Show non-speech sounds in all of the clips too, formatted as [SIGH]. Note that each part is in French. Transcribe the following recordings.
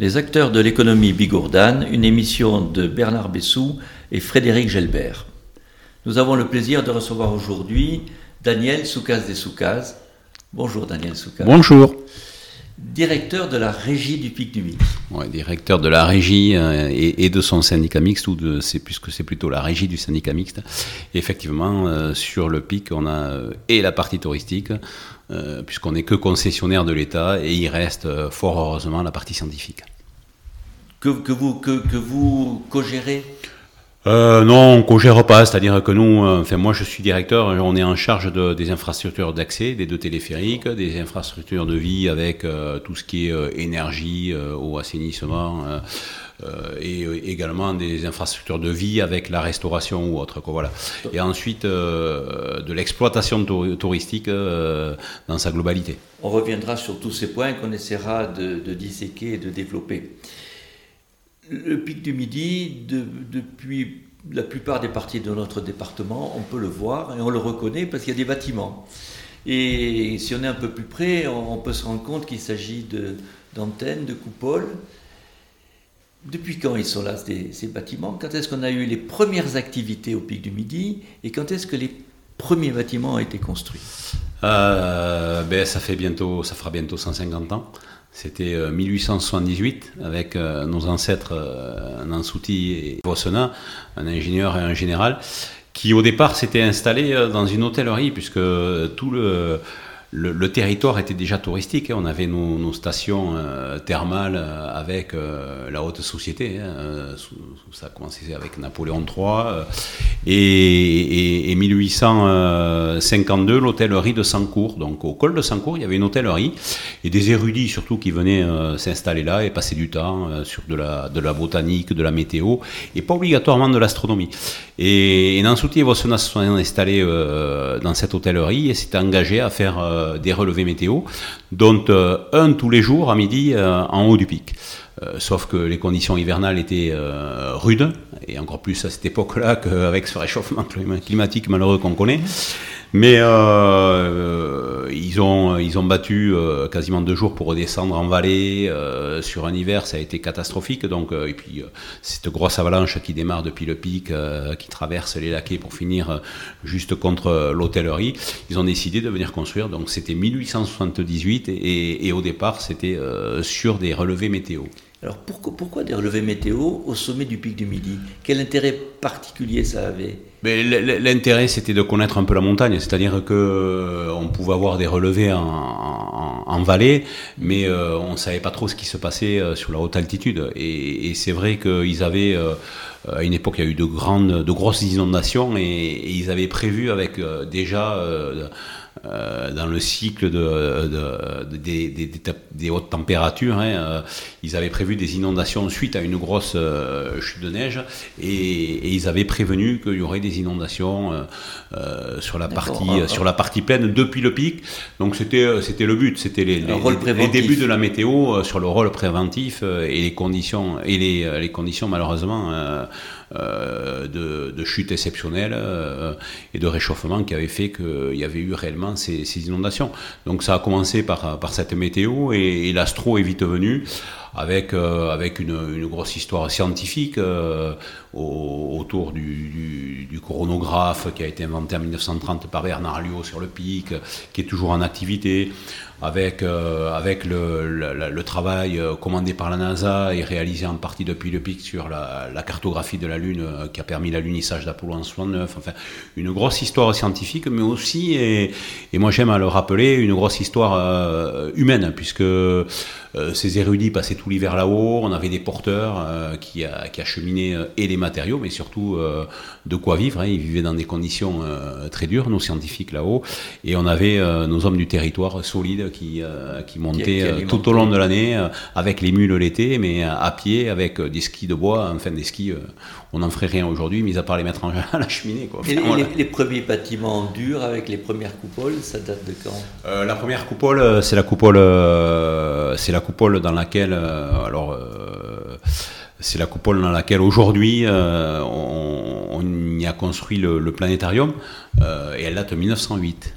Les acteurs de l'économie bigourdane, une émission de Bernard Bessou et Frédéric Gelbert. Nous avons le plaisir de recevoir aujourd'hui Daniel Soukaz des Soukaz. Bonjour Daniel Soukaz. Bonjour. Directeur de la régie du Pic du Midi. Ouais, directeur de la régie euh, et, de son syndicat mixte, ou de, c'est, puisque c'est plutôt la régie du syndicat mixte. effectivement, euh, sur le Pic, on a euh, et la partie touristique, puisqu'on n'est que concessionnaire de l'État, et il reste fort heureusement la partie scientifique. Que, que vous, que, que vous co-gérez? Euh, non, on ne gère pas, c'est-à-dire que nous, euh, enfin moi je suis directeur, on est en charge de, des infrastructures d'accès, des deux téléphériques, des infrastructures de vie avec euh, tout ce qui est énergie, au assainissement, et également des infrastructures de vie avec la restauration ou autre. Quoi, voilà. Et ensuite de l'exploitation touristique dans sa globalité. On reviendra sur tous ces points qu'on essaiera de, de disséquer et de développer le pic du Midi, depuis la plupart des parties de notre département, on peut le voir et on le reconnaît parce qu'il y a des bâtiments. Et si on est un peu plus près, on, peut se rendre compte qu'il s'agit d'antennes, de, coupoles. Depuis quand ils sont là, ces, bâtiments? Quand est-ce qu'on a eu les premières activités au pic du Midi? Et quand est-ce que les premiers bâtiments ont été construits? Euh, ben, ça fera bientôt 150 ans. C'était 1878 euh, avec euh, nos ancêtres euh, Nansouti et Vossena, un ingénieur et un général, qui au départ s'étaient installés dans une hôtellerie puisque tout le le, territoire était déjà touristique. Hein. On avait nos, stations euh, thermales euh, avec euh, la haute société. Hein. ça a commencé avec Napoléon III. et, 1852, l'hôtellerie de Sancourt. Donc au col de Sancourt, il y avait une hôtellerie et des érudits surtout qui venaient s'installer là et passer du temps sur de la, botanique, de la météo et pas obligatoirement de l'astronomie. Et, et Nansouti et Vossena se sont installés dans cette hôtellerie et s'étaient engagés à faire euh, des relevés météo, dont euh, un tous les jours à midi euh, en haut du pic. sauf que les conditions hivernales étaient rudes, et encore plus à cette époque-là qu'avec ce réchauffement climatique malheureux qu'on connaît. Mais euh, ils, ont, ils ont battu euh, quasiment deux jours pour redescendre en vallée. Euh, sur un hiver, ça a été catastrophique. Donc, et puis, cette grosse avalanche qui démarre depuis le pic, qui traverse les laquais pour finir juste contre l'hôtellerie, ils ont décidé de venir construire. Donc, c'était 1878 et, et, au départ, c'était sur des relevés météo. Alors pourquoi des relevés météo au sommet du pic du Midi? Quel intérêt particulier ça avait? L'intérêt, c'était de connaître un peu la montagne, c'est-à-dire que euh, on pouvait avoir des relevés en, vallée, mais euh, on ne savait pas trop ce qui se passait euh, sur la haute altitude. Et, c'est vrai qu'ils avaient, à une époque, il y a eu de grandes, de grosses inondations, et, et ils avaient prévu avec déjà euh, dans le cycle de, des, hautes températures. Hein, euh, ils avaient prévu des inondations suite à une grosse euh, chute de neige et, ils avaient prévenu qu'il y aurait des inondations sur, la partie, sur la partie pleine depuis le pic. Donc c'était, le but, c'était les, les, débuts de la météo sur le rôle préventif et les conditions, et les, les conditions malheureusement de, de, chute exceptionnelle euh, et de réchauffement qui avait fait qu'il y avait eu réellement ces, inondations. Donc ça a commencé par, par cette météo et, l'astro est vite venu avec, euh, avec une, grosse histoire scientifique autour du, du, chronographe qui a été inventé en 1930 par Bernard Liot sur le pic, qui est toujours en activité, avec, euh, avec le, travail euh, commandé par la NASA et réalisé en partie depuis le pic sur la, cartographie de la Lune euh, qui a permis l'alunissage d'Apollo 69. Enfin, une grosse histoire scientifique, mais aussi, et, et moi j'aime à le rappeler, une grosse histoire humaine, puisque ces érudits passaient tout l'hiver là-haut, on avait des porteurs qui, a, qui acheminaient et les matériaux, mais surtout de quoi vivre. Hein. Ils vivaient dans des conditions très dures, nos scientifiques là-haut, et on avait nos hommes du territoire solides qui, euh, euh, tout au long de l'année euh, avec les mules l'été, mais à pied avec des skis de bois, enfin des skis, on n'en ferait rien aujourd'hui, mis à part les mettre en, [LAUGHS] à la cheminée. Quoi. les, premiers bâtiments durs avec les premières coupoles, ça date de quand? La première coupole, c'est la coupole, c'est la coupole dans laquelle, alors c'est la coupole dans laquelle aujourd'hui on, y a construit le, planétarium et elle date de 1908.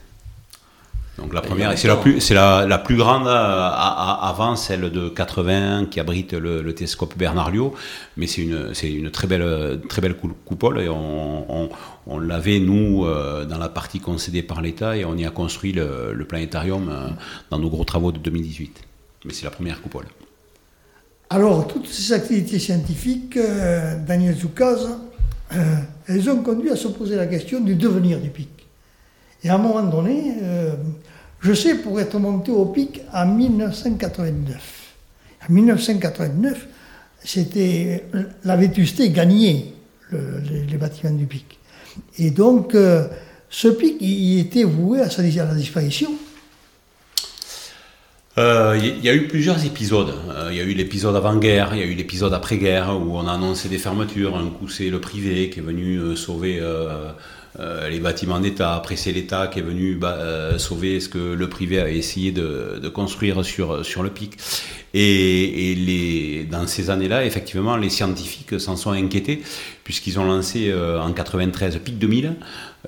Donc la première, c'est la plus, c'est la, la, plus grande avant celle de 80 qui abrite le, télescope Bernard-Liot, mais c'est une, c'est une très belle, très belle coupole et on, on, l'avait nous dans la partie concédée par l'État et on y a construit le, le planétarium dans nos gros travaux de 2018. Mais c'est la première coupole. Alors, toutes ces activités scientifiques, euh, Daniel Zoukaz, euh, elles ont conduit à se poser la question du devenir du pic. Et à un moment donné, euh, je sais pour être monté au pic en 1989. En 1989, c'était la vétusté gagnait les, bâtiments du pic. Et donc, ce pic, il était voué à, sa, à la disparition. Il euh, y, a eu plusieurs épisodes. Il y a eu l'épisode avant-guerre, il y a eu l'épisode après-guerre où on a annoncé des fermetures. Un coup, c'est le privé qui est venu euh, sauver euh, les bâtiments d'État. Après, c'est l'État qui est venu sauver ce que le privé a essayé de, construire sur, sur le pic. Et, les, dans ces années-là, effectivement, les scientifiques s'en sont inquiétés puisqu'ils ont lancé en 93 PIC 2000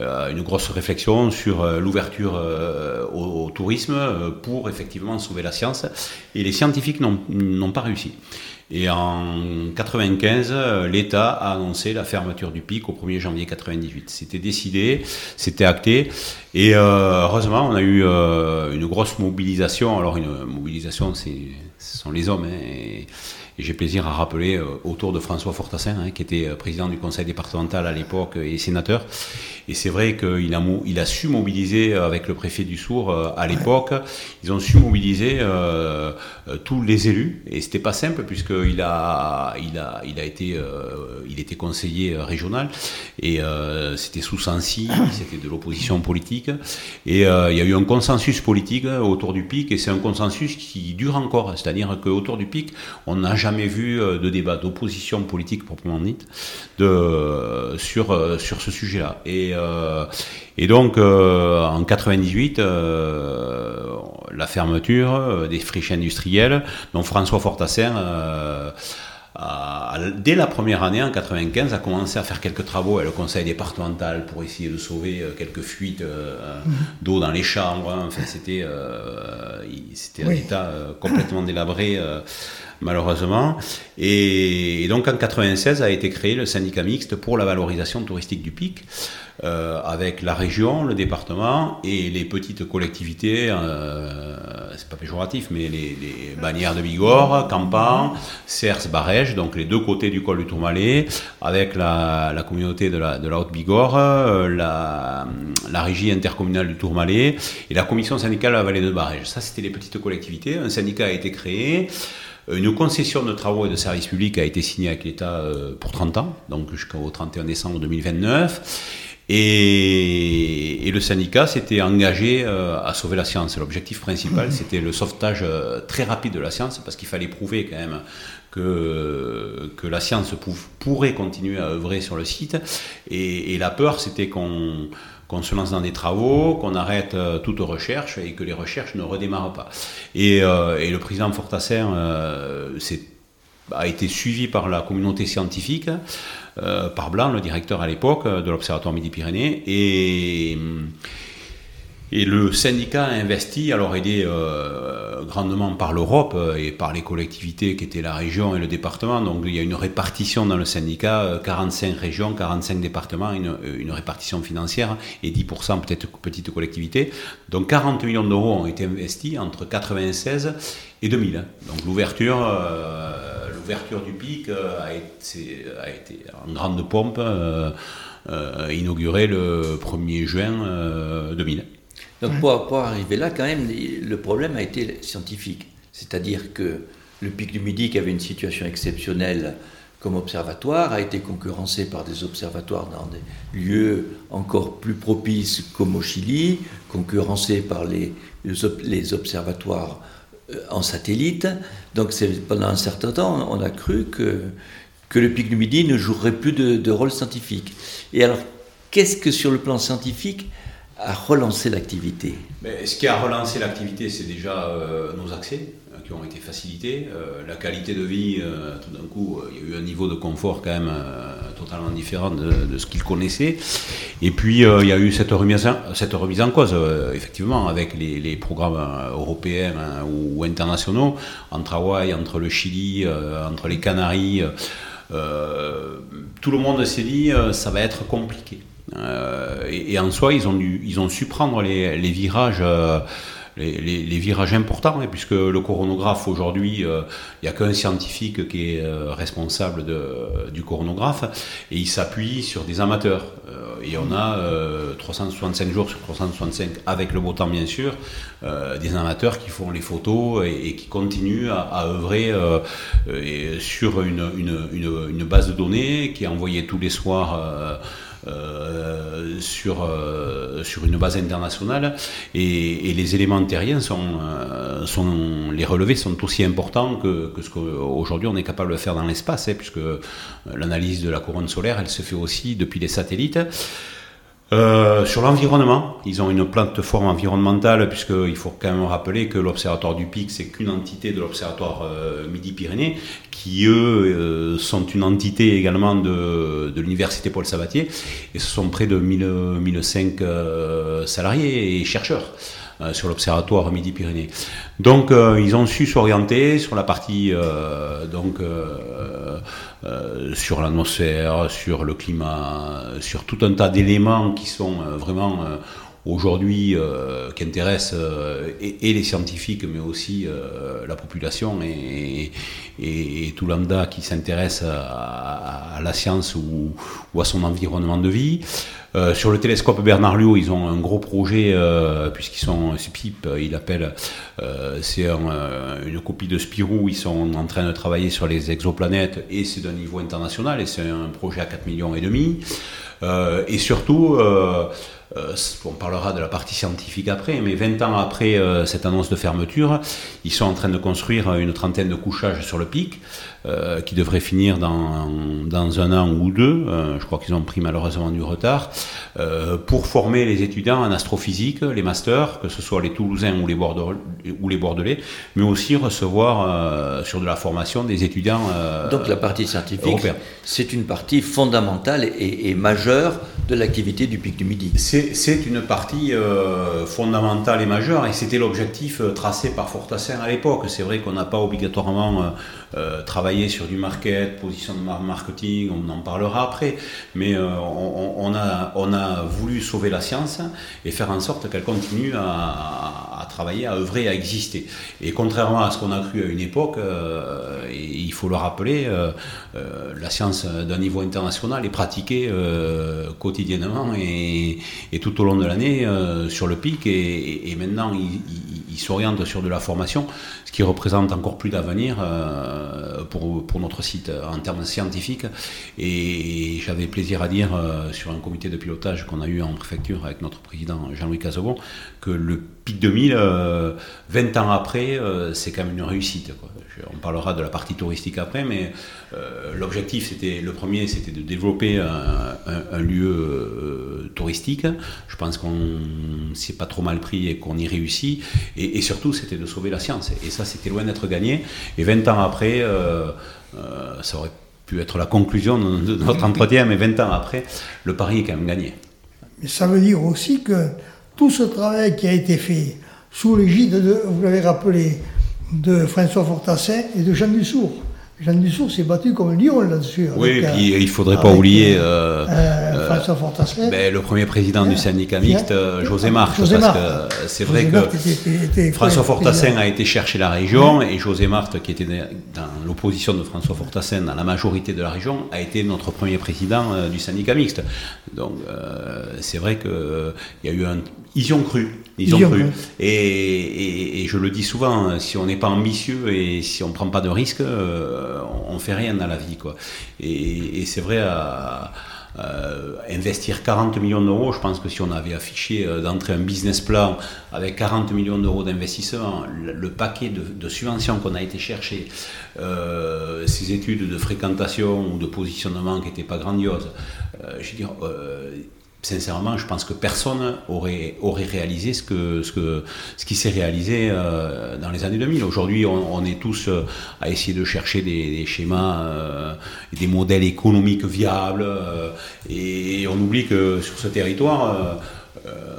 euh, une grosse réflexion sur euh, l'ouverture euh, au, tourisme pour effectivement sauver la science. Et les scientifiques n'ont pas réussi. Et en 95, l'État a annoncé la fermeture du pic au 1er janvier 98. C'était décidé, c'était acté. Et heureusement, on a eu une grosse mobilisation. Alors une mobilisation, ce sont les hommes. Hein, j'ai plaisir à rappeler euh, autour de François Fortassin, hein, qui était euh, président du conseil départemental à l'époque et sénateur. Et c'est vrai qu'il a, il a su mobiliser euh, avec le préfet du Sour à l'époque, ils ont su mobiliser euh, tous les élus. Et c'était pas simple puisqu'il a, il a, il a été, euh, il était conseiller régional et euh, c'était sous Sancy, [COUGHS] c'était de l'opposition politique. Et il y a eu un consensus politique autour du PIC et c'est un consensus qui dure encore. C'est-à-dire qu'autour du PIC, on n'a jamais vu euh, de débat d'opposition politique proprement dite de, sur, euh, sur ce sujet-là. Et, euh, et donc, en 98, la fermeture des friches industrielles, dont François Fortassin dès la première année, en 95, a commencé à faire quelques travaux avec le conseil départemental pour essayer de sauver euh, quelques fuites euh, d'eau dans les chambres. Enfin, c'était euh, c'était un état complètement délabré, malheureusement. Et, donc, en 96, a été créé le syndicat mixte pour la valorisation touristique du Pic. avec la région, le département et les petites collectivités, c'est pas péjoratif, mais les, bannières de Bigorre, Campan, Cers, Barège, donc les deux côtés du col du Tourmalet, avec la, communauté de la, Haute-Bigorre, euh, la, la, régie intercommunale du Tourmalet et la commission syndicale de la vallée de Barège. Ça, c'était les petites collectivités. Un syndicat a été créé. Une concession de travaux et de services publics a été signée avec l'État euh, pour 30 ans, donc jusqu'au 31 décembre 2029. Et, le syndicat s'était engagé euh, à sauver la science. L'objectif principal, c'était le sauvetage euh, très rapide de la science, parce qu'il fallait prouver quand même que, que la science pourrait continuer à œuvrer sur le site. Et, la peur, c'était qu'on qu'on se lance dans des travaux, qu'on arrête euh, toute recherche et que les recherches ne redémarrent pas. Et, et le président Fortassin a été suivi par la communauté scientifique. Euh, par Blanc, le directeur à l'époque euh, de l'Observatoire Midi-Pyrénées. Et, et le syndicat a investi, alors aidé euh, grandement par l'Europe et par les collectivités qui étaient la région et le département. Donc il y a une répartition dans le syndicat, 45 régions, 45 départements, une, répartition financière et 10% peut-être petites collectivités. Donc 40 millions d'euros ont été investis entre 96 et 2000. Donc l'ouverture l'ouverture du pic euh, a été, en grande pompe euh, euh, inaugurée le 1er juin 2000. Donc pour, pour, arriver là, quand même, le problème a été scientifique. C'est-à-dire que le pic du Midi, qui avait une situation exceptionnelle comme observatoire, a été concurrencé par des observatoires dans des lieux encore plus propices comme au Chili, concurrencé par les, les observatoires en satellite. Donc pendant un certain temps, on a cru que, que le pic du Midi ne jouerait plus de, rôle scientifique. Et alors, qu'est-ce que sur le plan scientifique a relancé l'activité Ce qui a relancé l'activité, c'est déjà euh, nos accès qui ont été facilités. la qualité de vie, tout d'un coup, il y a eu un niveau de confort quand même totalement différent de, ce qu'ils connaissaient. Et puis, il y a eu cette remise, cette remise en cause, effectivement, avec les, programmes européens hein, ou, internationaux, entre Hawaï, entre le Chili, entre les Canaries. tout le monde s'est dit, ça va être compliqué. Et, en soi, ils ont, su prendre les, les virages importants, et puisque le coronographe aujourd'hui, euh, il n'y a qu'un scientifique qui est euh, responsable du coronographe, et il s'appuie sur des amateurs. Euh, et on a 365 jours sur 365, avec le beau temps bien sûr, des amateurs qui font les photos et, qui continuent à, œuvrer sur une, base de données qui est envoyée tous les soirs euh, sur, euh, sur une base internationale et, les éléments terriens sont, euh, sont, les relevés sont aussi importants que, que ce qu'aujourd'hui on est capable de faire dans l'espace, hein, puisque l'analyse de la couronne solaire, elle se fait aussi depuis les satellites. Euh, sur l'environnement, ils ont une plateforme environnementale, puisqu'il faut quand même rappeler que l'Observatoire du Pic, c'est qu'une entité de l'Observatoire euh, Midi-Pyrénées, qui eux euh, sont une entité également de, de l'Université Paul Sabatier, et ce sont près de 1000, 1005 salariés et chercheurs. Sur l'observatoire Midi-Pyrénées. Donc ils ont su s'orienter sur la partie donc euh, sur l'atmosphère, sur le climat, sur tout un tas d'éléments qui sont euh, vraiment euh, aujourd'hui qui intéressent et, les scientifiques, mais aussi la population et, tout lambda qui s'intéresse à, la science ou, à son environnement de vie. Euh, sur le télescope Bernard Liot, ils ont un gros projet, euh, puisqu'ils sont, c'est PIP, ils l'appellent, euh, c'est une copie de Spirou, ils sont en train de travailler sur les exoplanètes, et c'est d'un niveau international, et c'est un projet à 4 millions et demi. et surtout, on parlera de la partie scientifique après, mais 20 ans après cette annonce de fermeture, ils sont en train de construire une trentaine de couchages sur le pic. Euh, qui devrait finir dans, dans, un an ou deux, euh, je crois qu'ils ont pris malheureusement du retard, euh, pour former les étudiants en astrophysique, les masters, que ce soit les Toulousains ou les, Bordelais, ou les Bordelais mais aussi recevoir sur de la formation des étudiants. Donc la partie scientifique, c'est une partie fondamentale et, et majeure de l'activité du Pic du Midi. C'est une partie fondamentale et majeure, et c'était l'objectif tracé par Fortassin à l'époque. C'est vrai qu'on n'a pas obligatoirement travaillé sur du market, positionnement marketing, on en parlera après, mais euh, on, a, on a voulu sauver la science et faire en sorte qu'elle continue à, travailler, à œuvrer, à exister. Et contrairement à ce qu'on a cru à une époque, euh, il faut le rappeler, euh, la science d'un niveau international est pratiquée quotidiennement et, tout au long de l'année sur le pic et, maintenant il, il s'oriente sur de la formation, ce qui représente encore plus d'avenir pour notre site euh, en termes scientifiques. Et j'avais plaisir à dire euh, sur un comité de pilotage qu'on a eu en préfecture avec notre président Jean-Louis Casabon que le pic 2000, 20 euh, ans après, c'est quand même une réussite. On parlera de la partie touristique après, mais l'objectif, c'était le premier, c'était de développer un, lieu touristique. Je pense qu'on s'est pas trop mal pris et qu'on y réussit. Et, et surtout, c'était de sauver la science. Et ça, c'était loin d'être gagné. Et 20 ans après, euh, ça aurait pu être la conclusion de notre entretien, mais 20 ans après, le pari est quand même gagné. Mais ça veut dire aussi que tout ce travail qui a été fait sous l'égide de, vous l'avez rappelé, de François Fortassin et de Jean Dussour, Jean Dussour s'est battu comme un lion là-dessus. Oui, et puis il ne faudrait pas oublier euh, euh, François Fortassin. Ben, le premier président du syndicat mixte, José Marthe. José parce que c'est vrai que François Fortassin a été chercher la région et José Marthe, qui était dans l'opposition de François Fortassin dans la majorité de la région, a été notre premier président du syndicat mixte. Donc c'est vrai qu'il y a eu un, ils y ont cru. Ils, ont, cru. Et, je le dis souvent, si on n'est pas ambitieux et si on ne prend pas de risques, euh, on ne fait rien dans la vie. Quoi. Et, c'est vrai, à, investir 40 millions d'euros, je pense que si on avait affiché euh, d'entrer un business plan avec 40 millions d'euros d'investissement, le, paquet de, subventions qu'on a été chercher, euh, ces études de fréquentation ou de positionnement qui n'étaient pas grandioses, je veux dire, sincèrement, je pense que personne aurait, réalisé ce, qui s'est réalisé euh, dans les années 2000. Aujourd'hui, on, est tous euh, à essayer de chercher des, schémas, euh, des modèles économiques viables, et on oublie que sur ce territoire,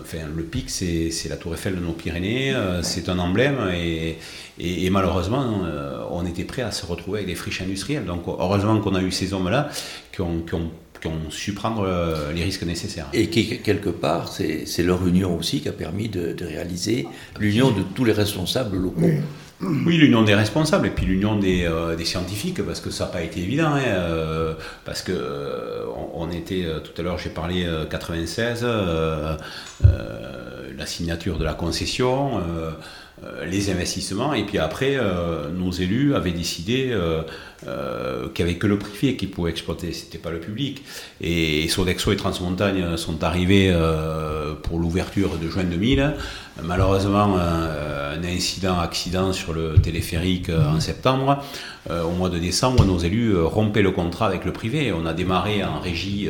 enfin, le pic, c'est la tour Eiffel de nos Pyrénées, c'est un emblème, et, malheureusement, on était prêt à se retrouver avec des friches industrielles. Donc, heureusement qu'on a eu ces hommes-là qui ont qui ont su prendre euh, les risques nécessaires. Et qui, quelque part, c'est leur union aussi qui a permis de, réaliser l'union de tous les responsables locaux. Oui. l'union des responsables et puis l'union des, euh, scientifiques, parce que ça n'a pas été évident, hein, euh, parce que on, était, tout à l'heure j'ai parlé 96, la signature de la concession, les investissements, et puis après, nos élus avaient décidé euh, qu'il n'y avait que le privé qui pouvait exploiter, c'était pas le public. Et Sodexo et Transmontagne sont arrivés euh, pour l'ouverture de juin 2000. Malheureusement, un incident, accident sur le téléphérique euh, en septembre. Au mois de décembre, nos élus rompaient le contrat avec le privé. On a démarré en régie,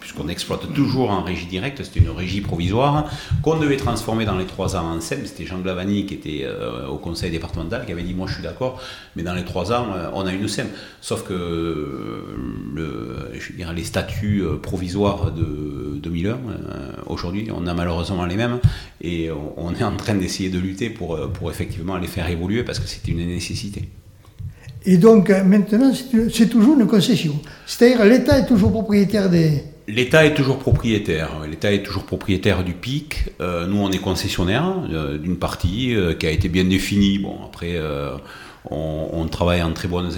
puisqu'on exploite toujours en régie directe, c'était une régie provisoire, qu'on devait transformer dans les trois ans en SEM. C'était Jean Glavani qui était au conseil départemental qui avait dit Moi je suis d'accord, mais dans les trois ans, on a une Sauf que le, les statuts euh, provisoires de 2001, euh, aujourd'hui, on a malheureusement les mêmes et on est en train d'essayer de lutter pour, euh, pour effectivement les faire évoluer parce que c'est une nécessité. Et donc maintenant, c'est toujours une concession. C'est-à-dire l'État est toujours propriétaire des... L'État est toujours propriétaire. L'État est toujours propriétaire du PIC. nous, on est concessionnaire d'une partie qui a été bien définie. Bon, après, on, travaille en très, bonne,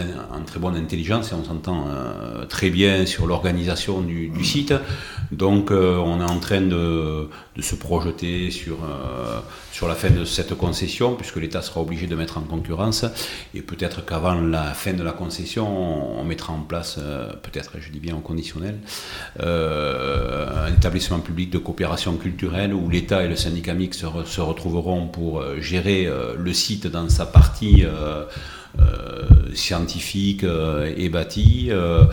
intelligence et on s'entend euh, très bien sur l'organisation du, site. Donc euh, on est en train de, se projeter sur, euh, sur la fin de cette concession, puisque l'État sera obligé de mettre en concurrence. Et peut-être qu'avant la fin de la concession, on, mettra en place, peut-être, je dis bien en conditionnel, un établissement public de coopération culturelle où l'État et le syndicat mixte se, retrouveront pour gérer le site dans sa partie euh, scientifique euh, et bâti euh,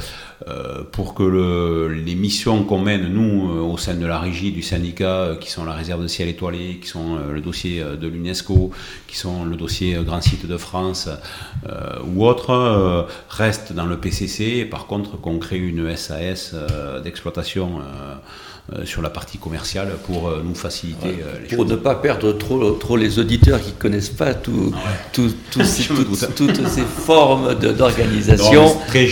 pour que le, les missions qu'on mène, nous, au sein de la régie du syndicat, qui sont la réserve de ciel étoilé, qui sont le dossier de l'UNESCO, qui sont le dossier Grand Site de France ou autres, restent dans le PCC. Par contre, qu'on crée une SAS d'exploitation euh, sur la partie commerciale pour euh, nous faciliter euh, les Pour ne pas perdre trop, trop les auditeurs qui ne connaissent pas tout, ah tout, [LAUGHS] toutes ces formes d'organisation.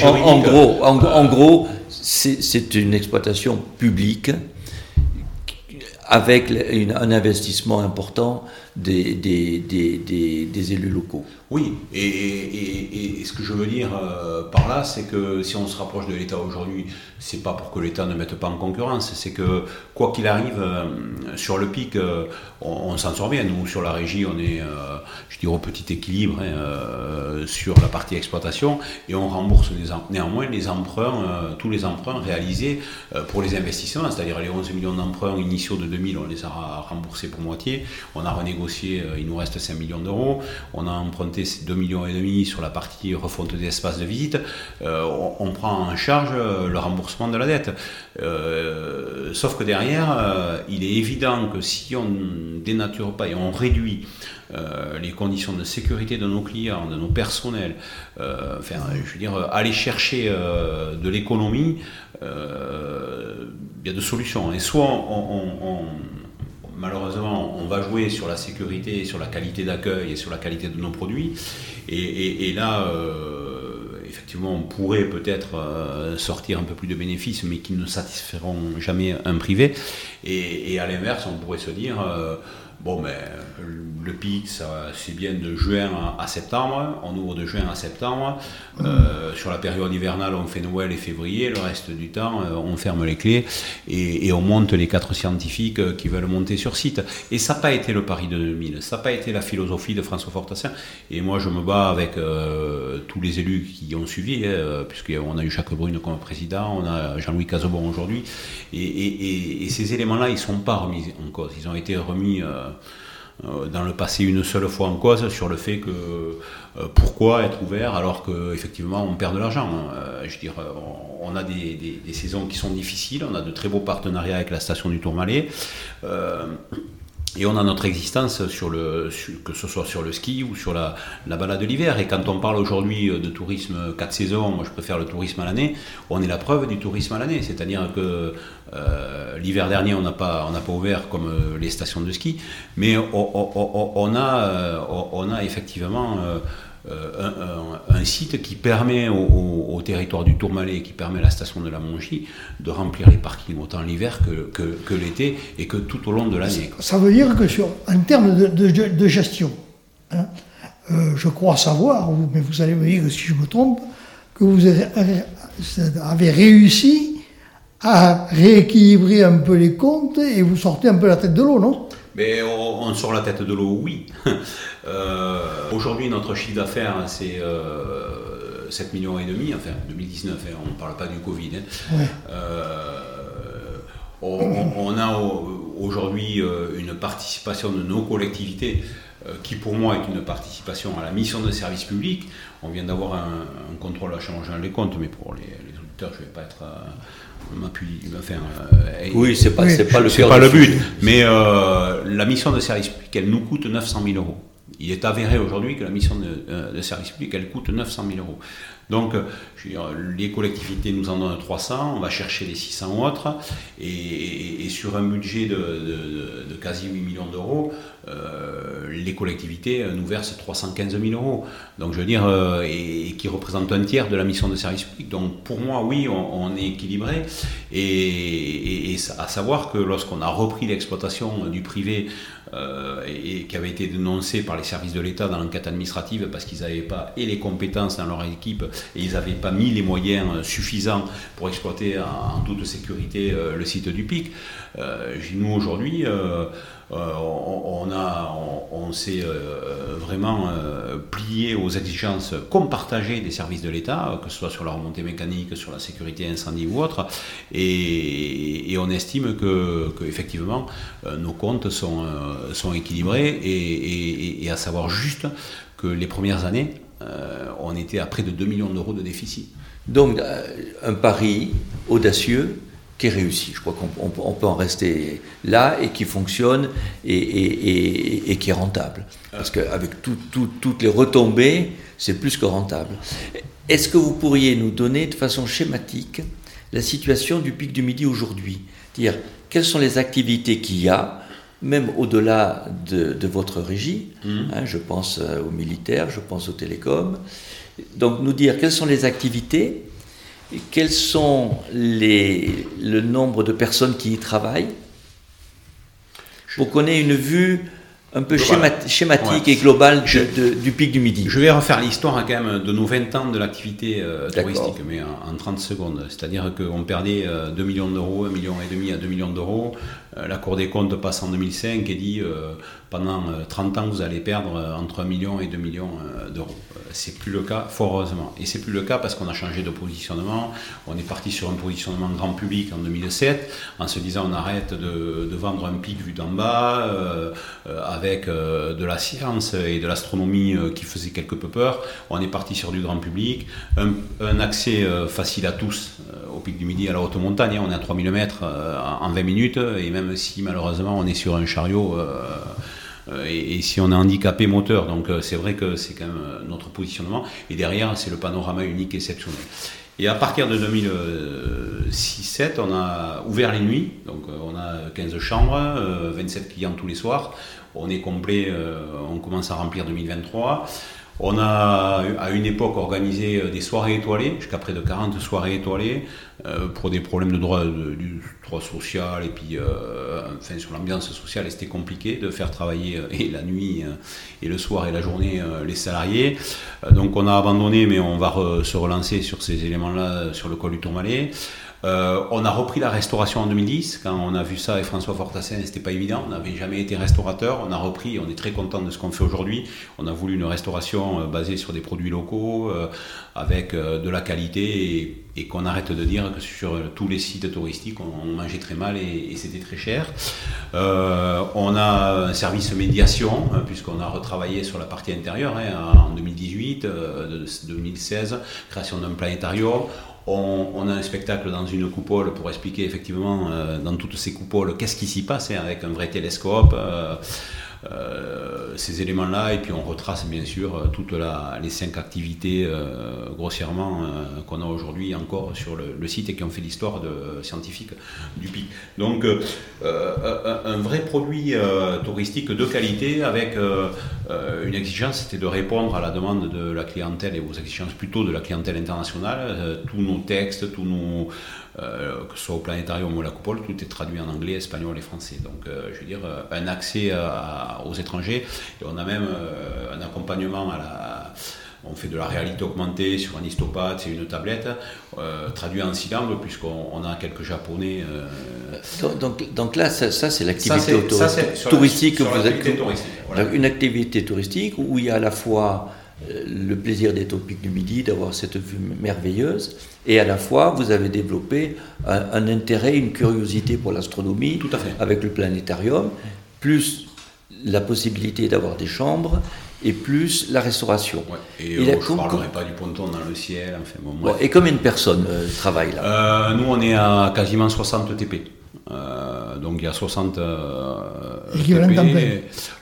En, en, gros, en, gros c'est une exploitation publique avec un investissement important des, des, des, des, élus locaux. Oui, et, ce que je veux dire par là, c'est que si on se rapproche de l'État aujourd'hui, c'est pas pour que l'État ne mette pas en concurrence, c'est que quoi qu'il arrive, euh, sur le pic, euh, on, s'en sort bien. Nous, sur la régie, on est, euh, je dirais, au petit équilibre hein, sur la partie exploitation et on rembourse néanmoins les emprunts, tous les emprunts réalisés pour les investissements, c'est-à-dire les 11 millions d'emprunts initiaux de 2000, on les a remboursés pour moitié. On a renégocié, il nous reste 5 millions d'euros. On a emprunté 2 millions et demi sur la partie refonte des espaces de visite. On, on, prend en charge le remboursement de la dette. Euh, sauf que derrière, euh, il est évident que si on dénature pas et on réduit euh, les conditions de sécurité de nos clients, de nos personnels, enfin, je veux dire, aller chercher de l'économie, il y a deux solutions. Et soit on, malheureusement, on va jouer sur la sécurité, sur la qualité d'accueil et sur la qualité de nos produits. Et, là, effectivement, on pourrait peut-être euh, sortir un peu plus de bénéfices, mais qui ne satisferont jamais un privé. Et, à l'inverse, on pourrait se dire, euh, Bon, ben, le pic, c'est bien de juin à, septembre. On ouvre de juin à septembre. Euh, sur la période hivernale, on fait Noël et février. Le reste du temps, euh, on ferme les clés et, on monte les quatre scientifiques euh, qui veulent monter sur site. Et ça n'a pas été le pari de 2000. Ça n'a pas été la philosophie de François Fortassin. Et moi, je me bats avec tous les élus qui ont suivi, hein, puisqu'on a eu Jacques Brune comme président, on a Jean-Louis Casobon aujourd'hui. Et, ces éléments-là, ils ne sont pas remis en cause. Ils ont été remis dans le passé une seule fois en cause sur le fait que pourquoi être ouvert alors qu'effectivement on perd de l'argent. je veux dire, on, a des, saisons qui sont difficiles, on a de très beaux partenariats avec la station du Tourmalet. Et on a notre existence sur le, que ce soit sur le ski ou sur la, la balade de l'hiver. Et quand on parle aujourd'hui de tourisme 4 saisons, moi je préfère le tourisme à l'année, on est la preuve du tourisme à l'année. C'est-à-dire que euh, l'hiver dernier, on n'a pas, pas ouvert comme euh, les stations de ski, mais on, a, euh, on a effectivement euh, un, site qui permet au, territoire du Tourmalet, qui permet à la station de la Mongie de remplir les parkings autant l'hiver que, que, l'été et que tout au long de l'année. Ça veut dire que sur, en termes de, gestion, hein, euh, je crois savoir, mais vous allez me dire si je me trompe, que vous avez réussi à rééquilibrer un peu les comptes et vous sortez un peu la tête de l'eau, non? Mais on, sort la tête de l'eau, oui. [LAUGHS] Euh, aujourd'hui, notre chiffre d'affaires, c'est 7 euh, millions et demi, enfin 2019, hein, on ne parle pas du Covid. Hein. Euh, on, a aujourd'hui une participation de nos collectivités qui pour moi est une participation à la mission de service public. On vient d'avoir un, contrôle à changer les comptes, mais pour les, auditeurs, je ne vais pas être euh, oui, c'est pas, pas le, pas le but. Mais euh, la mission de service public, elle nous coûte 900 000 euros. Il est avéré aujourd'hui que la mission de, euh, de, service public, elle coûte 900 000 euros. Donc, les collectivités nous en donnent 300, on va chercher les 600 autres, et, sur un budget de, quasi 8 millions d'euros, euh, les collectivités nous versent 315 000 euros. Donc, je veux dire, euh, et, qui représente un tiers de la mission de service public. Donc, pour moi, oui, on, est équilibré, et, à savoir que lorsqu'on a repris l'exploitation du privé, euh, et, qui avait été dénoncé par les services de l'État dans l'enquête administrative parce qu'ils n'avaient pas et les compétences dans leur équipe et ils n'avaient pas mis les moyens euh, suffisants pour exploiter en, toute sécurité euh, le site du PIC. nous aujourd'hui, on, a, on, s'est vraiment plié aux exigences comme partagées des services de l'État, que ce soit sur la remontée mécanique, sur la sécurité incendie ou autre, et, on estime que, effectivement nos comptes sont euh, équilibrés et, à savoir juste que les premières années, euh, on était à près de 2 millions d'euros de déficit. Donc euh, un pari audacieux qui est réussi. Je crois qu'on peut en rester là et qui fonctionne et, qui est rentable. Parce qu'avec toutes les retombées, c'est plus que rentable. Est-ce que vous pourriez nous donner de façon schématique la situation du pic du midi aujourd'hui? Dire quelles sont les activités qu'il y a même au-delà de, votre régie? Mhm. Hein, je pense euh, aux militaires, je pense aux télécoms. Donc nous dire quelles sont les activités, quels sont les, le nombre de personnes qui y travaillent, pour qu'on ait une vue un peu schématique et globale du pic du midi. Je vais refaire l'histoire hein, quand même de nos 20 ans de l'activité euh, touristique, mais en, 30 secondes. C'est-à-dire qu'on perdait 2 euh, millions d'euros, 1 million et demi à 2 millions d'euros. Euh, la Cour des comptes passe en 2005 et dit pendant 30 ans vous allez perdre entre 1 million et 2 millions d'euros. C'est plus le cas, fort heureusement. Et c'est plus le cas parce qu'on a changé de positionnement. On est parti sur un positionnement grand public en 2007 en se disant on arrête de, vendre un pic vu d'en bas avec euh, de la science et de l'astronomie euh, qui faisait quelque peu peur. On est parti sur du grand public, un, accès euh, facile à tous au pic du Midi, à la haute montagne. Hein. on est à 3000 mètres en 20 minutes, et même si malheureusement on est sur un chariot. Et, si on est handicapé moteur. Donc c'est vrai que c'est quand même notre positionnement. Et derrière, c'est le panorama unique exceptionnel. Et à partir de 2006-2007, on a ouvert les nuits. Donc on a 15 chambres, 27 clients tous les soirs on est complet, euh, on commence à remplir 2023. On a à une époque organisé euh, des soirées étoilées, jusqu'à près de 40 soirées étoilées, euh, pour des problèmes de droit, droit social, et puis enfin, sur l'ambiance sociale, c'était compliqué de faire travailler et la nuit, et le soir et la journée les salariés. donc on a abandonné, mais on va se relancer sur ces éléments-là sur le col du Tourmalet. Euh, on a repris la restauration en 2010. Quand on a vu ça avec François Fortassin, c'était pas évident. On n'avait jamais été restaurateur. On a repris. On est très content de ce qu'on fait aujourd'hui. On a voulu une restauration euh, basée sur des produits locaux, euh, avec de la qualité, et, qu'on arrête de dire que sur tous les sites touristiques, on, mangeait très mal et, c'était très cher. on a un service médiation, hein, puisqu'on a retravaillé sur la partie intérieure hein, en 2018, 2016, création d'un planétarium. On, a un spectacle dans une coupole pour expliquer effectivement euh, dans toutes ces coupoles qu'est-ce qui s'y passe hein, avec un vrai télescope. Euh, ces éléments-là, et puis on retrace bien sûr euh, toutes les cinq activités euh, grossièrement qu'on a aujourd'hui encore sur le, site et qui ont fait l'histoire scientifique du PIC. Donc un, vrai produit touristique de qualité avec une exigence, c'était de répondre à la demande de la clientèle et aux exigences plutôt de la clientèle internationale. tous nos textes, tous nos euh, que ce soit au planétarium ou à la coupole, tout est traduit en anglais, espagnol et français. Donc, euh, je veux dire, euh, un accès aux étrangers. Et on a même un accompagnement à la. On fait de la réalité augmentée sur un histopathe et une tablette, traduit en six langues, puisqu'on a quelques japonais. Donc, donc, là, ça, c'est l'activité touristique que vous avez. Une activité touristique où il y a à la fois le plaisir des topiques du Midi, d'avoir cette vue merveilleuse, et à la fois vous avez développé un, intérêt, une curiosité pour l'astronomie, avec le planétarium, plus la possibilité d'avoir des chambres, et plus la restauration. Et, je ne parlerai pas du ponton dans le ciel. Enfin, et combien de personnes euh, travaillent là euh, Nous, on est à quasiment 60 TP. Euh, donc il y a 60 euh,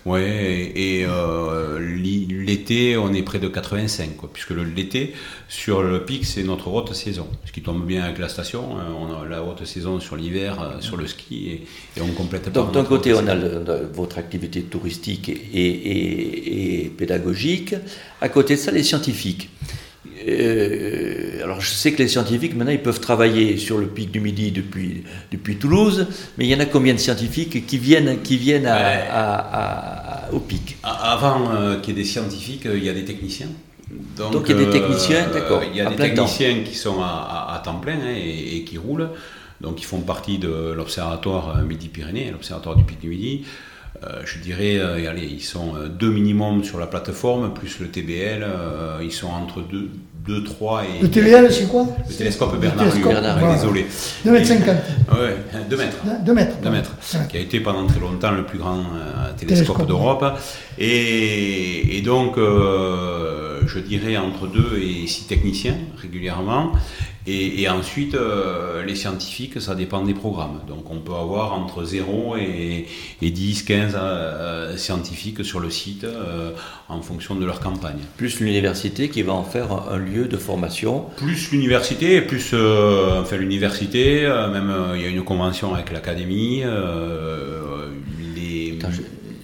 Ouais, et, euh, l'été, on est près de 85, quoi, puisque l'été, sur le pic, c'est notre haute saison. Ce qui tombe bien avec la station, hein, on a la haute saison sur l'hiver, euh, sur le ski, et, on complète Donc d'un côté, on a votre activité touristique et, et pédagogique. À côté de ça, les scientifiques. Euh, alors je sais que les scientifiques maintenant ils peuvent travailler sur le pic du Midi depuis, depuis Toulouse, mais il y en a combien de scientifiques qui viennent, qui viennent au pic? Avant euh, qu'il y ait des scientifiques, euh, il y a des techniciens. Donc, il y a des techniciens, d'accord. Il y a des techniciens qui sont à, temps plein hein, et, qui roulent. Donc ils font partie de l'observatoire Midi-Pyrénées, l'observatoire du pic du Midi. je dirais, allez, ils sont deux minimum sur la plateforme, plus le TBL, ils sont entre deux, 2, 3 et. Le TVL, c'est quoi Le télescope Bernard, Bernard désolé. 2 mètres 50. Ouais, 2 mètres. 2 mètres. 2 mètres. Qui a été pendant très longtemps le plus grand euh, télescope, d'Europe. Et, et, donc, euh, je dirais entre 2 et 6 techniciens régulièrement. Et, ensuite, euh, les scientifiques, ça dépend des programmes. Donc on peut avoir entre 0 et, 10, 15 euh, scientifiques sur le site euh, en fonction de leur campagne. Plus l'université qui va en faire un, lieu de formation. Plus l'université, plus enfin l'université, même il y a une convention avec l'académie. les,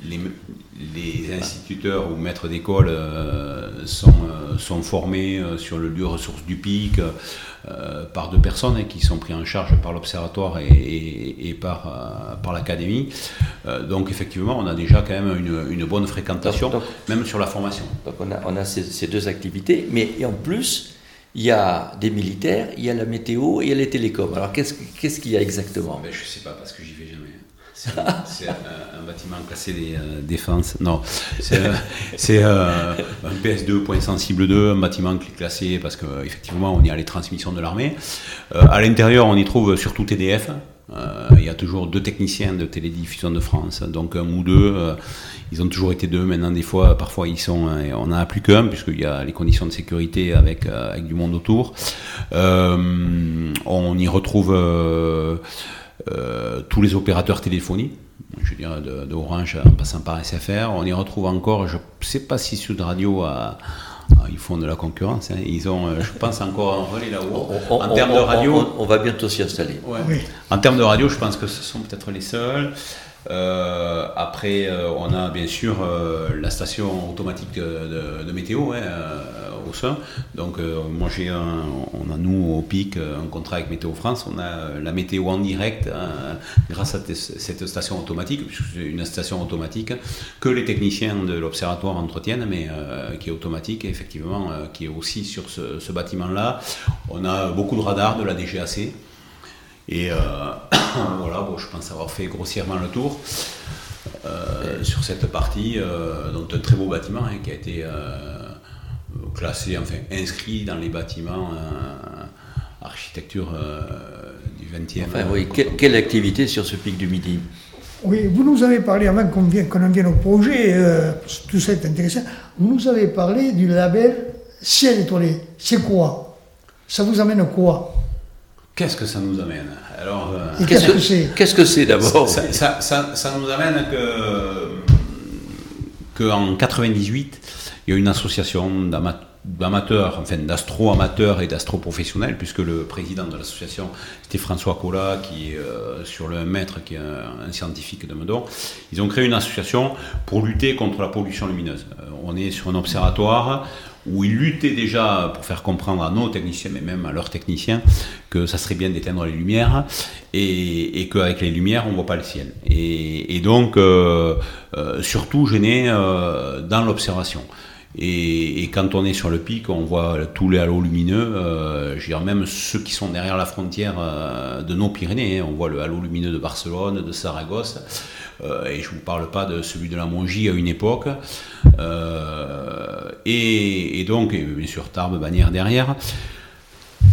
les, instituteurs ou maîtres d'école sont, sont formés sur le lieu ressources du PIC. Euh, par deux personnes qui sont prises en charge par l'Observatoire et, par, euh, par l'Académie. Euh, donc effectivement, on a déjà quand même une, bonne fréquentation, même sur la formation. Donc on a, on a ces, deux activités, mais en plus, il y a des militaires, il y a la météo et il y a les télécoms. Alors qu'est-ce qu'il y a exactement? Ben, Je ne sais pas parce que j'y vais jamais. C'est un, bâtiment classé des euh, défenses. Non, c'est euh, un PS2 point sensible 2, un bâtiment classé parce qu'effectivement on y a les transmissions de l'armée. Euh, à l'intérieur, on y trouve surtout TDF. il y a toujours deux techniciens de télédiffusion de France, donc un ou deux. ils ont toujours été deux. Maintenant, des fois, parfois, ils sont. on n'en a plus qu'un puisqu'il y a les conditions de sécurité avec avec du monde autour. on y retrouve euh, tous les opérateurs téléphoniques, je veux dire de, Orange en passant par SFR. On y retrouve encore, je ne sais pas si Sud Radio a, ils font de la concurrence. Hein. Ils ont, euh, je pense, encore un relais là-haut. En termes de radio. On, va bientôt s'y installer. En termes de radio, je pense que ce sont peut-être les seuls. Euh, après, on a bien sûr la station automatique de, météo, hein, Donc, euh, moi, j'ai on a nous au PIC un contrat avec Météo France. On a la météo en direct hein, grâce à cette station automatique, puisque c'est une station automatique que les techniciens de l'observatoire entretiennent, mais euh, qui est automatique, effectivement, euh, qui est aussi sur ce, bâtiment-là. On a beaucoup de radars de la DGAC. Et [COUGHS] voilà, bon, je pense avoir fait grossièrement le tour. sur cette partie, donc un très beau bâtiment hein, qui a été classé, enfin inscrit dans les bâtiments architecture du 20e. Enfin, oui, quelle activité sur ce pic du Midi? Oui, vous nous avez parlé, avant qu'on en vienne au projet, euh, tout ça est intéressant, vous nous avez parlé du label Ciel étoilé. C'est quoi? Ça vous amène quoi? Qu'est-ce que ça nous amène? Alors, euh, qu'est-ce que c'est? Qu'est-ce que c'est d'abord? Ça, ça, nous amène que qu'en 98, il y a une association d'amateurs enfin d'astro-amateurs et d'astro-professionnels, puisque le président de l'association, c'était François Collat, qui est euh, sur le mètre, qui est un, scientifique de Meudon. Ils ont créé une association pour lutter contre la pollution lumineuse. Euh, on est sur un observatoire où ils luttaient déjà pour faire comprendre à nos techniciens, mais même à leurs techniciens, que ça serait bien d'éteindre les lumières et, qu'avec les lumières, on ne voit pas le ciel. Et, donc, euh, surtout gêné dans l'observation. Et, quand on est sur le pic, on voit tous les halos lumineux, euh, je dirais même ceux qui sont derrière la frontière euh, de nos Pyrénées. Hein. On voit le halo lumineux de Barcelone, de Saragosse, euh, et je ne vous parle pas de celui de la Mongie à une époque. Et, donc, bien sûr, Tarbes, Bagnères derrière.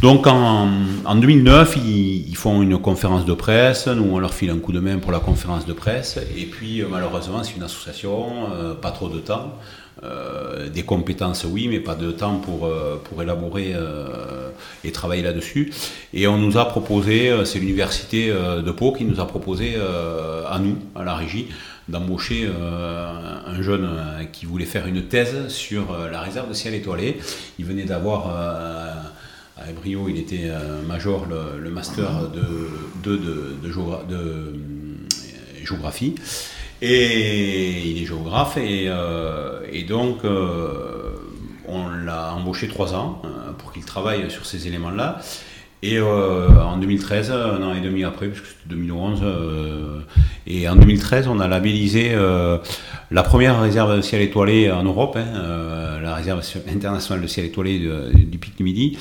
Donc en, 2009, ils, font une conférence de presse, nous on leur file un coup de main pour la conférence de presse, et puis malheureusement c'est une association, pas trop de temps. Euh, des compétences, oui, mais pas de temps pour, euh, élaborer euh, et travailler là-dessus. Et on nous a proposé, c'est l'université de Pau qui nous a proposé à nous, à la régie, d'embaucher un jeune qui voulait faire une thèse sur la réserve de ciel étoilé. Il venait d'avoir à Ebrio, il était major le, master de, de géographie. Et il est géographe et, euh, donc euh, on l'a embauché trois ans euh, pour qu'il travaille sur ces éléments-là. Et en 2013, un an et demi après, puisque c'était 2011, et en 2013, on a labellisé la première réserve de ciel étoilé en Europe, hein, la réserve internationale de ciel étoilé du Pic du Midi.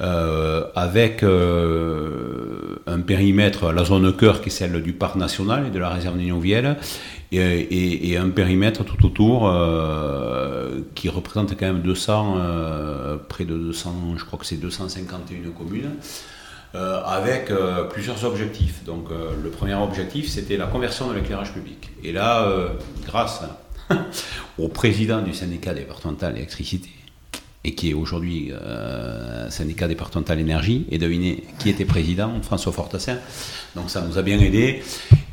Euh, avec euh, un périmètre, la zone cœur qui est celle du parc national et de la réserve Vielle, et, et, un périmètre tout autour euh, qui représente quand même 200, près de 200, je crois que c'est 251 communes. avec plusieurs objectifs. Donc le premier objectif, c'était la conversion de l'éclairage public. Et là, grâce [LAUGHS] au président du syndicat départemental d'électricité, et qui est aujourd'hui euh, syndicat départemental énergie, et devinez qui était président, François Fortassin. Donc ça nous a bien aidé.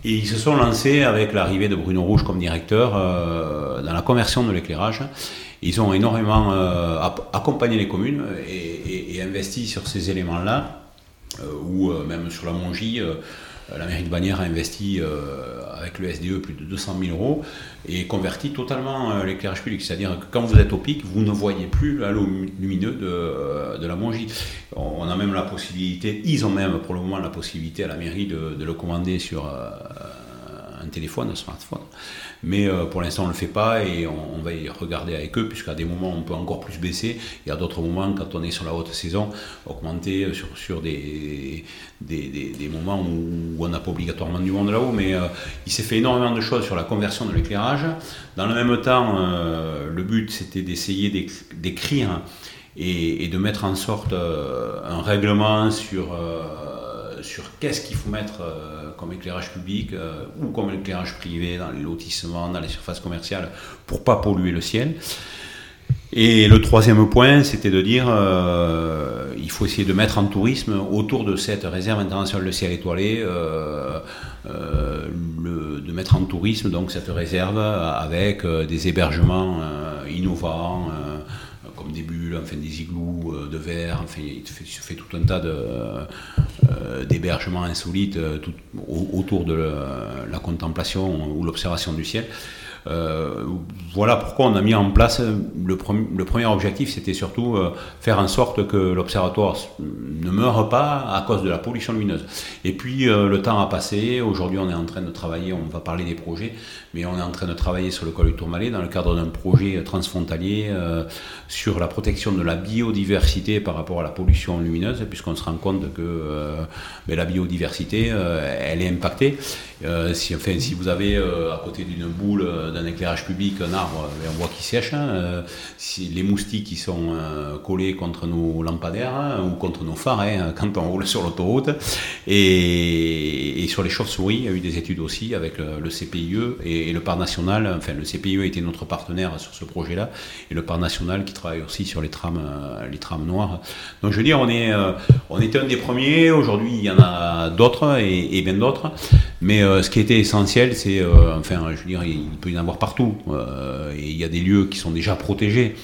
Et ils se sont lancés avec l'arrivée de Bruno Rouge comme directeur euh, dans la conversion de l'éclairage. Ils ont énormément euh, accompagné les communes et, investi sur ces éléments-là, ou même sur la Mongie la mairie de Bagnères a investi euh, avec le SDE plus de 200 000 euros et converti totalement euh, l'éclairage public. C'est-à-dire que quand vous êtes au pic, vous ne voyez plus l'halo lumineux de, euh, de, la Mongie. On a même la possibilité, ils ont même pour le moment la possibilité à la mairie de le commander sur un téléphone, un smartphone. Mais euh, pour l'instant, on ne le fait pas et on, va y regarder avec eux, puisqu'à des moments, on peut encore plus baisser, et à d'autres moments, quand on est sur la haute saison, augmenter sur, sur des, des, moments où, on n'a pas obligatoirement du monde là-haut. Mais euh, il s'est fait énormément de choses sur la conversion de l'éclairage. Dans le même temps, euh, le but, c'était d'essayer d'écrire et, de mettre en sorte un règlement sur sur qu'est-ce qu'il faut mettre euh, comme éclairage public euh, ou comme éclairage privé dans les lotissements, dans les surfaces commerciales, pour pas polluer le ciel. Et le troisième point, c'était de dire euh, il faut essayer de mettre en tourisme autour de cette réserve internationale de ciel étoilé, de mettre en tourisme donc cette réserve avec des hébergements innovants des bulles, enfin des igloos euh, de verre, enfin il se fait tout un tas euh, d'hébergements insolites euh, autour de la, contemplation ou l'observation du ciel. Voilà pourquoi on a mis en place le, premier objectif, c'était surtout faire en sorte que l'observatoire ne meure pas à cause de la pollution lumineuse. Et puis le temps a passé, aujourd'hui on est en train de travailler, on va parler des projets, mais on est en train de travailler sur le col du Tourmalet dans le cadre d'un projet transfrontalier sur la protection de la biodiversité par rapport à la pollution lumineuse, puisqu'on se rend compte que ben, la biodiversité, elle est impactée. Euh, si, vous avez euh, à côté d'une boule euh, d'un éclairage public un arbre, on voit qu'il sèche. Hein, si les moustiques qui sont collés contre nos lampadaires hein, ou contre nos phares hein, quand on roule sur l'autoroute. Et, sur les chauves-souris, il y a eu des études aussi avec le, CPIE et, le Parc national. Enfin, le CPIE était notre partenaire sur ce projet-là et le Parc national qui travaille aussi sur les trams, les trams noires. Donc je veux dire, on, est, on était un des premiers. Aujourd'hui, il y en a d'autres et, bien d'autres. Mais euh, ce qui était essentiel, c'est, euh, enfin, je veux dire, il peut y en avoir partout. Euh, et il y a des lieux qui sont déjà protégés,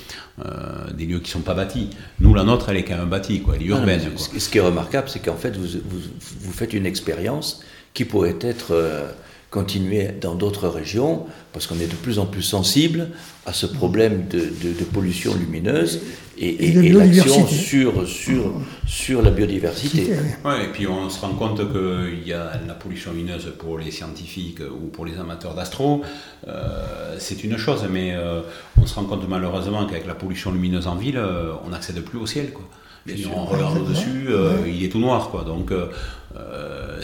des lieux qui ne sont pas bâtis. Nous, la nôtre, elle est quand même bâtie, quoi, elle est ah, urbaine. Ce qui est remarquable, c'est qu'en fait, vous, vous, vous, faites une expérience qui pourrait être continuée dans d'autres régions, parce qu'on est de plus en plus sensible à ce problème de, de pollution lumineuse et, et, l'action sur, sur, sur la biodiversité. Ouais, et puis on se rend compte qu'il y a la pollution lumineuse pour les scientifiques ou pour les amateurs d'astro, euh, c'est une chose, mais euh, on se rend compte malheureusement qu'avec la pollution lumineuse en ville, euh, on n'accède plus au ciel. Quoi. on regarde au-dessus, il est tout noir. Quoi. Donc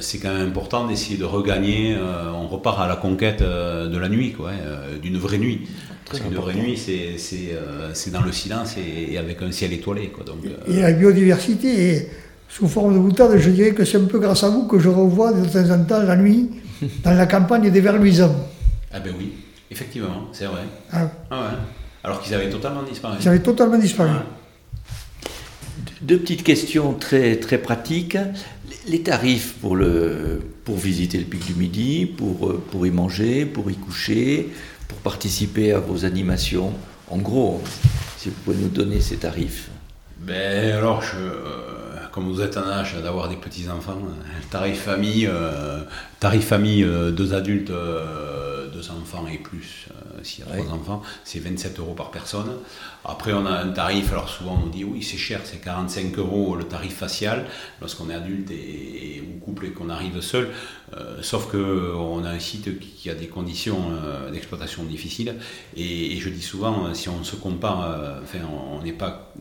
c'est quand même important d'essayer de regagner, on repart à la conquête de la nuit, quoi, d'une vraie nuit. Parce qu'une vraie nuit, euh, c'est dans le silence et, avec un ciel étoilé. Quoi, donc, euh. Et la biodiversité est sous forme de boutade, je dirais que c'est un peu grâce à vous que je revois de temps en temps la nuit [LAUGHS] dans la campagne des Verluisants. Ah ben oui, effectivement, c'est vrai. Ah. ah ouais. Alors qu'ils avaient totalement disparu. Ils avaient totalement disparu. Deux petites questions très, très pratiques. Les tarifs pour, le, visiter le pic du Midi, pour, pour y manger, pour y coucher, pour participer à vos animations En gros, si vous pouvez nous donner ces tarifs. Ben alors, je, euh, comme vous êtes en âge d'avoir des petits-enfants, tarif famille, euh, tarif famille, euh, deux adultes, deux enfants et plus, s'il y a trois enfants, c'est 27 euros par personne. Après, on a un tarif, alors souvent on nous dit oui, c'est cher, c'est 45 euros le tarif facial lorsqu'on est adulte et, ou couple et qu'on arrive seul. Euh, sauf qu'on a un site qui a des conditions euh, d'exploitation difficiles. Et, je dis souvent, euh, si on se compare, enfin, on n'est pas.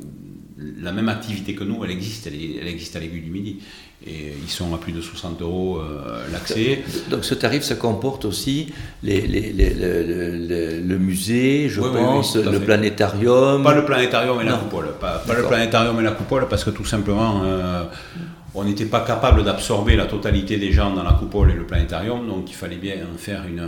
La même activité que nous, elle existe, elle, existe à l'aiguille du Midi. Et ils sont à plus de 60 euros l'accès. Donc ce tarif, ça comporte aussi les, le, musée, je pense, le planétarium. Pas le planétarium et la coupole. Pas, le planétarium et la coupole, parce que tout simplement, on n'était pas capable d'absorber la totalité des gens dans la coupole et le planétarium, donc il fallait bien en faire une.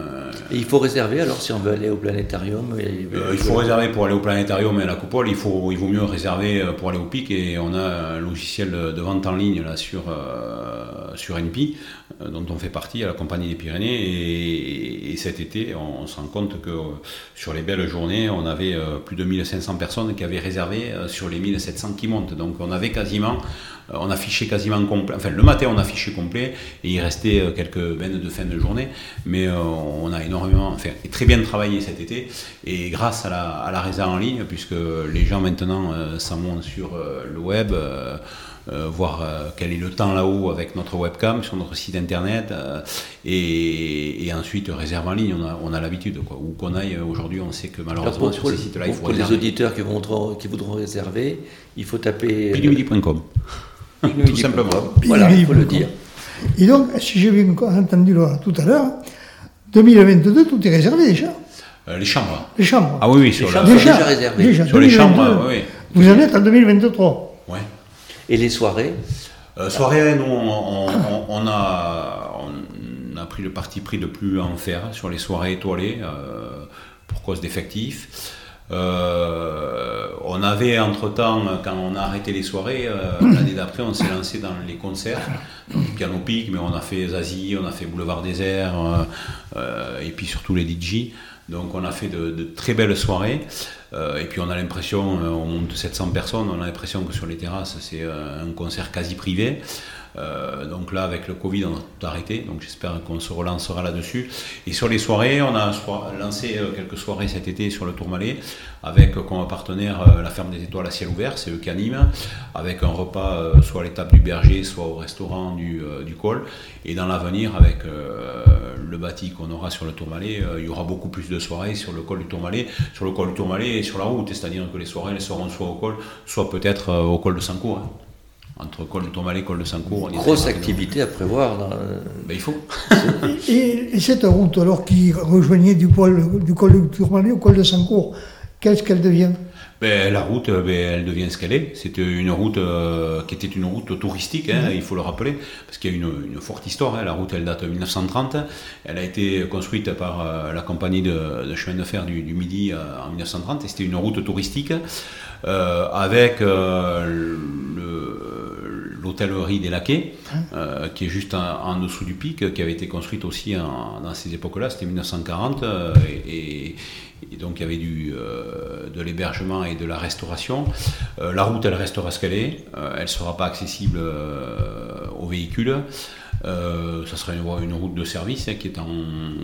Et il faut réserver alors si on veut aller au planétarium euh, Il faut réserver pour aller au planétarium et à la coupole, il, faut, il vaut mieux réserver euh, pour aller au pic et on a un logiciel de vente en ligne là sur, euh, sur NP dont on fait partie à la Compagnie des Pyrénées et, cet été on, se rend compte que sur les belles journées on avait plus de 1500 personnes qui avaient réservé sur les 1700 qui montent, donc on avait quasiment euh, on affichait quasiment complet. Enfin, le matin, on affichait complet et il restait euh, quelques veines de fin de journée. Mais euh, on a énormément, enfin, très bien travaillé cet été. Et grâce à la, à réserve en ligne, puisque les gens maintenant s'en vont sur le web, voir quel est le temps là-haut avec notre webcam sur notre site internet et, ensuite réserve en ligne on a, l'habitude quoi où qu'on aille aujourd'hui on sait que malheureusement sur ces sites-là il faut pour les auditeurs qui voudront, qui voudront réserver il faut taper pilumidi.com tout simplement. Voilà, il faut le dire. Et donc, si j'ai bien entendu tout à l'heure, 2022, tout est réservé déjà. Euh, les chambres. Les chambres. Ah oui, oui, sur les chambres déjà, déjà réservé. Déjà, sur les chambres, oui. Vous en êtes en 2023. Ouais. Et les soirées euh, Soirées, nous, on, on, a, on a pris le parti pris de plus en faire sur les soirées étoilées euh, pour cause d'effectifs. Euh, on avait entre-temps, quand on a arrêté les soirées, euh, [COUGHS] l'année d'après, on s'est lancé dans les concerts, donc Piano Pic, mais on a fait Zazie, on a fait Boulevard Désert, euh, et puis surtout les DJ. Donc on a fait de, très belles soirées. et puis on a l'impression, on monte 700 personnes, on a l'impression que sur les terrasses c'est un concert quasi privé. Euh, donc là, avec le Covid, on a tout arrêté. Donc j'espère qu'on se relancera là-dessus. Et sur les soirées, on a lancé euh, quelques soirées cet été sur le Tourmalet, avec comme partenaire euh, la Ferme des Étoiles à ciel ouvert, c'est eux qui animent, avec un repas soit à l'étape du berger, soit au restaurant du, col. Et dans l'avenir, avec le bâti qu'on aura sur le Tourmalet, il y aura beaucoup plus de soirées sur le col du Tourmalet, sur le col du Tourmalet et sur la route. C'est-à-dire que les soirées seront soit au col, soit peut-être au col de Sancourt. Hein entre col de Tourmalet et col de Sancourt. Grosse activité à prévoir. Ben, il faut. et, cette route, alors qui rejoignait du, col, du col de Tourmalet au col de Sancourt, qu'est-ce qu'elle devient? Ben, la route, ben, elle devient ce qu'elle est. C'était une route euh, qui était une route touristique, hein, il faut le rappeler, parce qu'il y a une, une forte histoire. Hein. La route, elle date de 1930. Elle a été construite par euh, la compagnie de, chemin de fer du, Midi euh, en 1930, et c'était une route touristique avec le l'hôtellerie des Laquais, hein euh, qui est juste en, dessous du pic, qui avait été construite aussi dans ces époques-là, c'était 1940, euh, et, donc il y avait du, euh, de l'hébergement et de la restauration. la route, elle restera ce qu'elle est, elle ne sera pas accessible aux véhicules. Ça sera une, route de service hein, qui est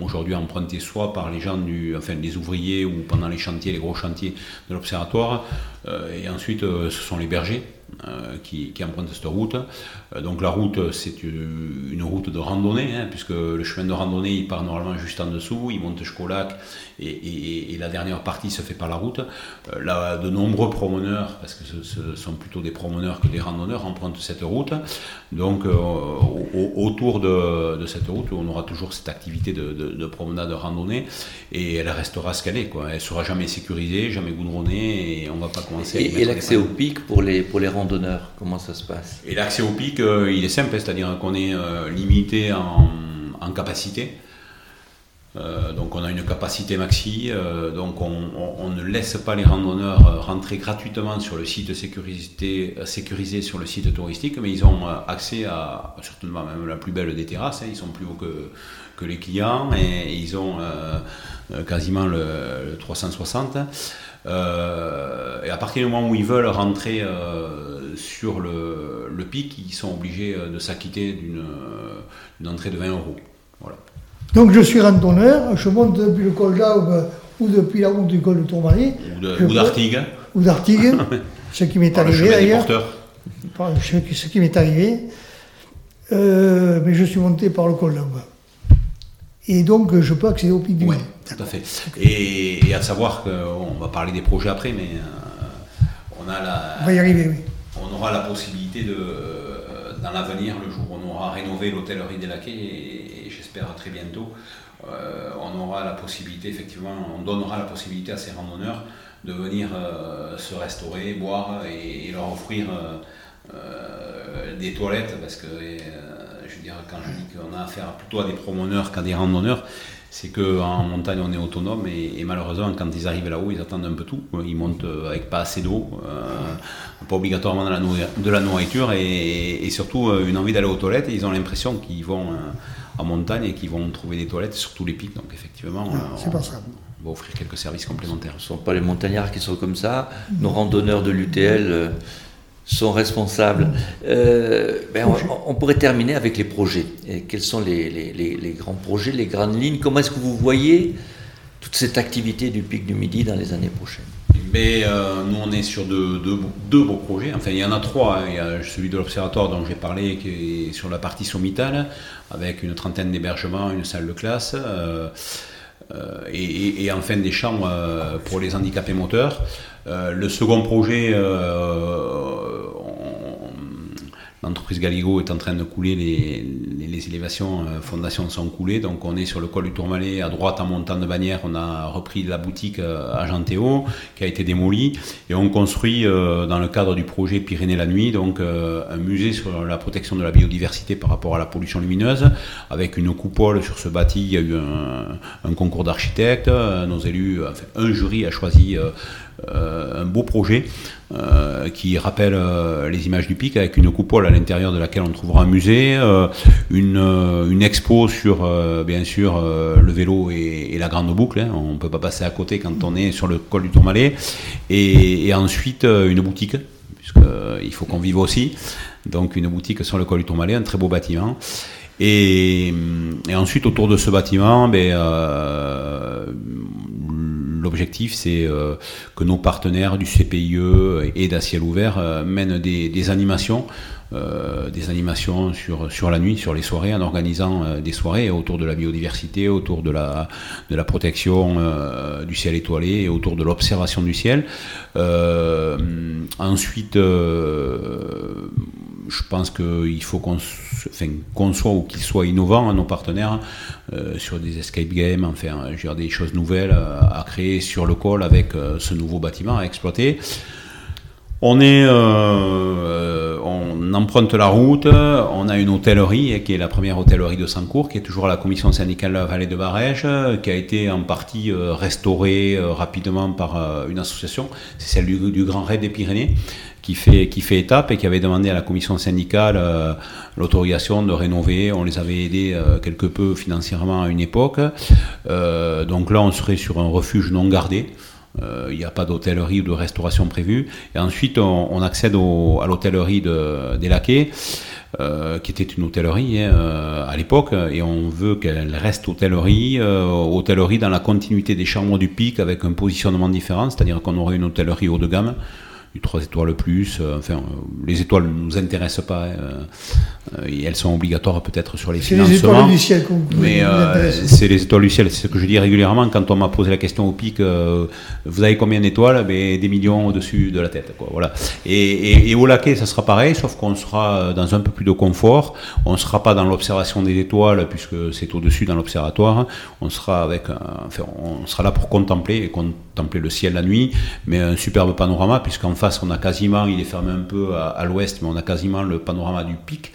aujourd'hui empruntée soit par les gens enfin les ouvriers ou pendant les chantiers, les gros chantiers de l'observatoire, et ensuite ce sont les bergers euh, qui, empruntent cette route. Euh, donc la route, c'est une, route de randonnée, hein, puisque le chemin de randonnée, il part normalement juste en dessous, il monte jusqu'au lac, et, la dernière partie se fait par la route. Euh, là, de nombreux promeneurs, parce que ce, sont plutôt des promeneurs que des randonneurs, empruntent cette route. Donc autour de, cette route, on aura toujours cette activité de, de, promenade, de randonnée, et elle restera ce qu'elle est. Quoi. Elle sera jamais sécurisée, jamais goudronnée, et on va pas commencer à... Et, et l'accès au pic pour les, pour les randonneurs, comment ça se passe? Et l'accès au pic, euh, il est simple, c'est-à-dire qu'on est, euh, limité en, capacité. Euh, donc on a une capacité maxi, donc on, ne laisse pas les randonneurs rentrer gratuitement sur le site sécurisé, sécurisé sur le site touristique, mais ils ont accès à certainement même la plus belle des terrasses, hein. ils sont plus hauts que, les clients et, ils ont quasiment le, le 360. Euh, et à partir du moment où ils veulent rentrer euh, sur le, pic, ils sont obligés euh, de s'acquitter d'une entrée de 20 euros. Voilà. Donc je suis randonneur, je monte depuis le col d'Aube ou depuis la route du col de Tourmalet. Ou d'Artigues. Ou d'Artigues, [LAUGHS] ce qui m'est arrivé d'ailleurs. Ce qui m'est arrivé. mais je suis monté par le col d'Aube. Et donc, je peux accéder au pic du Oui, tout à fait. Et, à savoir qu'on va parler des projets après, mais euh, on a la. On va y arriver, oui. On aura la possibilité de, euh, dans l'avenir, le jour où on aura rénové l'hôtellerie des Laquais, et, j'espère très bientôt, euh, on aura la possibilité, effectivement, on donnera la possibilité à ces randonneurs de venir se restaurer, boire et, leur offrir des toilettes, parce que quand je dis qu'on a affaire plutôt à des promeneurs qu'à des randonneurs, c'est qu'en montagne on est autonome et, malheureusement quand ils arrivent là-haut ils attendent un peu tout. Ils montent avec pas assez d'eau, euh, pas obligatoirement de la, nourriture et, surtout euh, une envie d'aller aux toilettes et ils ont l'impression qu'ils vont euh, en montagne et qu'ils vont trouver des toilettes sur tous les pics. Donc effectivement, c'est pas ça va offrir quelques services complémentaires. Ce ne sont pas les montagnards qui sont comme ça. Nos randonneurs de l'UTL, sont responsables. Euh, ben on, pourrait terminer avec les projets. Et quels sont les, les, les, grands projets, les grandes lignes? Comment est-ce que vous voyez toute cette activité du Pic du Midi dans les années prochaines? Euh, nous, on est sur deux, beaux projets. Enfin, il y en a trois. Il y a celui de l'Observatoire dont j'ai parlé, qui est sur la partie sommitale, avec une trentaine d'hébergements, une salle de classe. Euh, et, et, enfin des chambres pour les handicapés moteurs. le second projet, l'entreprise Galigo est en train de couler, les, les, élévations euh, fondations sont coulées, donc on est sur le col du Tourmalet, à droite en montant de bannière, on a repris la boutique euh, à qui a été démolie, et on construit euh, dans le cadre du projet Pyrénées la nuit, donc un musée sur la protection de la biodiversité par rapport à la pollution lumineuse, avec une coupole sur ce bâti, il y a eu un, concours d'architectes, nos élus, enfin, un jury a choisi un beau projet qui rappelle les images du pic avec une coupole à l'intérieur de laquelle on trouvera un musée, une, une, expo sur bien sûr le vélo et, la grande boucle. Hein. on ne peut pas passer à côté quand on est sur le col du Tourmalet. Et, ensuite une boutique, puisqu'il faut qu'on vive aussi. Donc une boutique sur le col du Tourmalet, un très beau bâtiment. Et, ensuite, autour de ce bâtiment, ben, euh, l'objectif, c'est euh, que nos partenaires du CPIE et d'Aciel Ouvert euh, mènent des animations. Euh, des animations sur, sur la nuit, sur les soirées, en organisant euh, des soirées autour de la biodiversité, autour de la, de la protection euh, du ciel étoilé et autour de l'observation du ciel. ensuite, je pense qu'il faut qu'on soit ou qu'ils soient innovants, nos partenaires, sur des escape games, enfin, je des choses nouvelles à créer sur le col avec ce nouveau bâtiment à exploiter. On est, on emprunte la route. On a une hôtellerie qui est la première hôtellerie de Sancourt, qui est toujours à la commission syndicale de la vallée de Barège, qui a été en partie restaurée rapidement par une association. C'est celle du, Grand Raid des Pyrénées qui fait, étape et qui avait demandé à la commission syndicale euh, l'autorisation de rénover. On les avait aidés euh, quelque peu financièrement à une époque. Euh, donc là, on serait sur un refuge non gardé. Il n'y a pas d'hôtellerie ou de restauration prévue. Et ensuite, on, accède à l'hôtellerie de, des Laquais. qui était une hôtellerie hein, à l'époque, et on veut qu'elle reste hôtellerie, hôtellerie dans la continuité des chambres du pic avec un positionnement différent, c'est-à-dire qu'on aurait une hôtellerie haut de gamme, 3 étoiles plus. Euh, enfin, euh, les étoiles ne nous intéressent pas. Euh, et elles sont obligatoires peut-être sur les financements. C'est les étoiles du ciel Mais c'est les étoiles du ciel. C'est ce que je dis régulièrement quand on m'a posé la question au pic vous avez combien d'étoiles? Ben, Des millions au-dessus de la tête. Quoi, voilà. Et, au laquais, ça sera pareil, sauf qu'on sera dans un peu plus de confort. On ne sera pas dans l'observation des étoiles, puisque c'est au-dessus dans l'observatoire. On sera avec, enfin, on sera là pour contempler et contempler le ciel la nuit, mais un superbe panorama, puisqu'en face on a quasiment, il est fermé un peu à, l'ouest, mais on a quasiment le panorama du pic.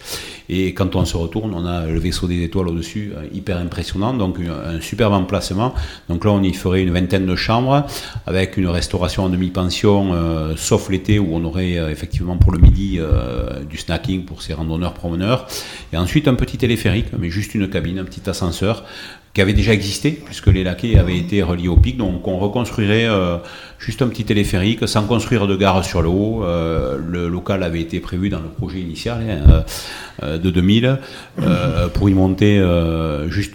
Et quand on se retourne, on a le vaisseau des étoiles au-dessus, euh, hyper impressionnant, donc un, superbe emplacement. Donc là, on y ferait une vingtaine de chambres, avec une restauration en demi-pension, euh, sauf l'été, où on aurait euh, effectivement pour le midi du snacking pour ces randonneurs promeneurs. Et ensuite, un petit téléphérique, mais juste une cabine, un petit ascenseur, qui avait déjà existé, puisque les laquais avaient été reliés au pic. Donc on reconstruirait euh, juste un petit téléphérique sans construire de gare sur le haut. Euh, le local avait été prévu dans le projet initial hein, euh, de 2000 pour y monter juste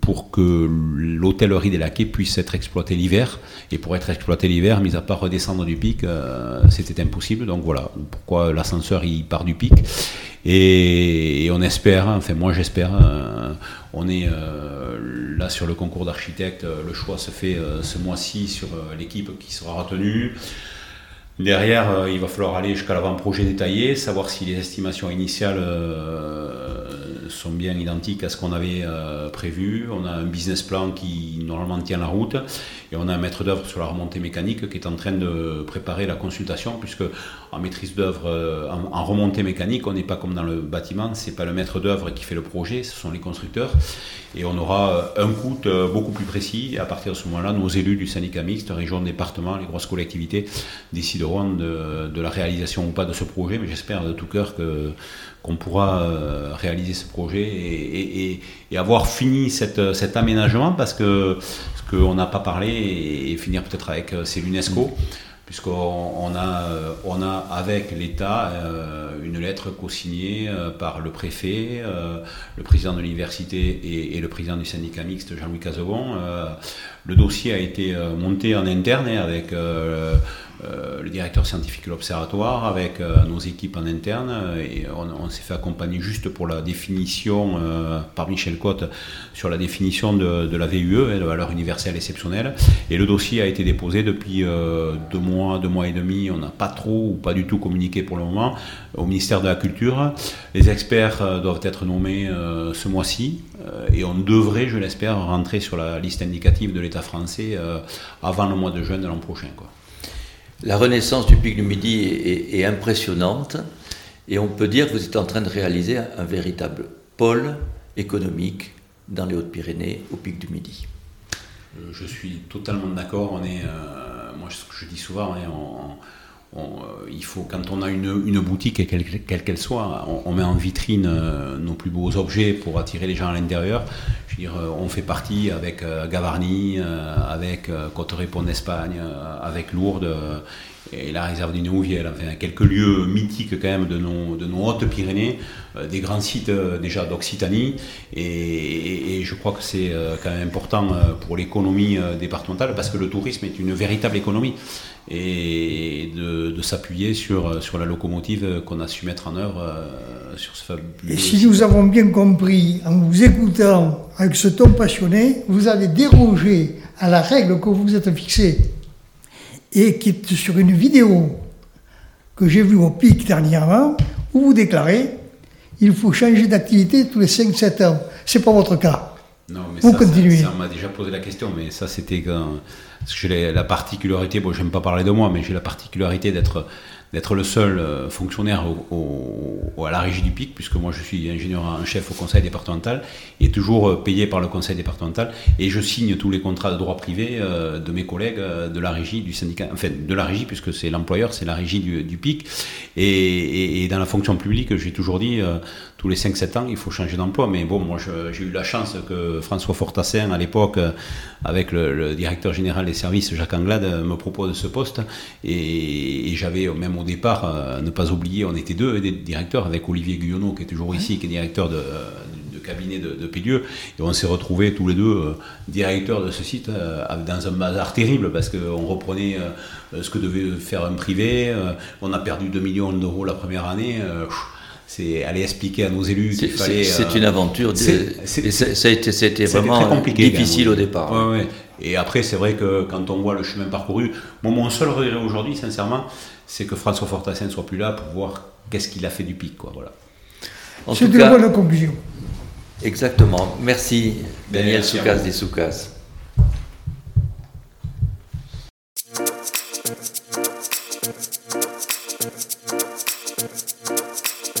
pour que l'hôtellerie des laquais puisse être exploitée l'hiver. Et pour être exploitée l'hiver, mis à part redescendre du pic, euh, c'était impossible. Donc voilà pourquoi l'ascenseur part du pic. Et, on espère, enfin moi j'espère, euh, on est euh, là sur le concours d'architectes, le choix se fait ce mois-ci sur l'équipe qui sera retenue. Derrière, il va falloir aller jusqu'à l'avant-projet détaillé, savoir si les estimations initiales sont bien identiques à ce qu'on avait euh, prévu. On a un business plan qui normalement tient la route et on a un maître d'œuvre sur la remontée mécanique qui est en train de préparer la consultation puisque en maîtrise d'œuvre, euh, en, remontée mécanique, on n'est pas comme dans le bâtiment, c'est pas le maître d'œuvre qui fait le projet, ce sont les constructeurs. Et on aura euh, un coût beaucoup plus précis. Et à partir de ce moment-là, nos élus du syndicat mixte, région, département, les grosses collectivités décideront de, la réalisation ou pas de ce projet, mais j'espère de tout cœur qu'on pourra euh, réaliser ce projet et, avoir fini cet aménagement parce que qu'on n'a pas parlé et, finir peut-être avec euh, c'est l'UNESCO puisqu'on a, euh, on a avec l'État une lettre co-signée par le préfet, le président de l'université et, le président du syndicat mixte Jean-Louis Casebon. le dossier a été monté en interne avec euh, le directeur scientifique de l'Observatoire, avec euh, nos équipes en interne. Et on, s'est fait accompagner juste pour la définition, euh, par Michel Cotte, sur la définition de, la VUE, hein, de valeur universelle exceptionnelle. Et le dossier a été déposé depuis deux mois, deux mois et demi. On n'a pas trop ou pas du tout communiqué pour le moment au ministère de la Culture. Les experts doivent être nommés ce mois-ci. et on devrait, je l'espère, rentrer sur la liste indicative de l'État français avant le mois de juin de l'an prochain. La renaissance du pic du Midi est, impressionnante et on peut dire que vous êtes en train de réaliser un, véritable pôle économique dans les Hautes-Pyrénées au pic du Midi. Euh, je suis totalement d'accord. On est, euh, moi, ce que je dis souvent, hein, il faut, quand on a une, boutique, quelle qu'elle soit, on, met en vitrine nos plus beaux objets pour attirer les gens à l'intérieur. Je veux dire, on fait partie avec Gavarni, avec Côte-Répond d'Espagne, avec Lourdes et la réserve du Néouvier, enfin, quelques lieux mythiques quand même de nos, Hautes-Pyrénées, euh, des grands sites euh, déjà d'Occitanie, et, je crois que c'est euh, quand même important pour l'économie départementale, parce que le tourisme est une véritable économie, et de, s'appuyer sur, sur la locomotive qu'on a su mettre en œuvre sur ce fabuleux Et si nous avons bien compris, en vous écoutant avec ce ton passionné, vous avez dérogé à la règle que vous vous êtes fixée et qui est sur une vidéo que j'ai vue au PIC dernièrement, où vous déclarez il faut changer d'activité tous les 5-7 ans. C'est pas votre cas. Non, mais vous ça, continuez. Ça, on m'a déjà posé la question, mais ça c'était quand. Parce que j'ai la particularité, bon, j'aime pas parler de moi, mais j'ai la particularité d'être d'être le seul euh, fonctionnaire au, à la régie du PIC, puisque moi je suis ingénieur en chef au conseil départemental et toujours euh, payé par le conseil départemental. Et je signe tous les contrats de droit privé euh, de mes collègues de la régie du syndicat, enfin de la régie, puisque c'est l'employeur, c'est la régie du, du PIC. Et, et, dans la fonction publique, j'ai toujours dit tous les 5-7 ans, il faut changer d'emploi. Mais bon, moi, j'ai eu la chance que François Fortassin, à l'époque, avec le, directeur général des services, Jacques Anglade, me propose ce poste. Et, j'avais, même au départ, euh, ne pas oublier, on était deux des directeurs, avec Olivier Guyonneau, qui est toujours ici, qui est directeur de, cabinet de, de Pélieu. Et on s'est retrouvés tous les deux euh, directeurs de ce site euh, dans un bazar terrible parce qu'on reprenait ce que devait faire un privé. on a perdu 2 millions d'euros la première année c'est aller expliquer à nos élus qu'il fallait. C'est euh, une aventure. C'était vraiment compliqué, difficile au départ. Et après, c'est vrai que quand on voit le chemin parcouru, mon seul regret aujourd'hui, sincèrement, c'est que François Fortassin ne soit plus là pour voir qu'est-ce qu'il a fait du pic. Quoi, voilà. C'est une bonne conclusion. Exactement. Merci, Daniel Soukas des Soukas.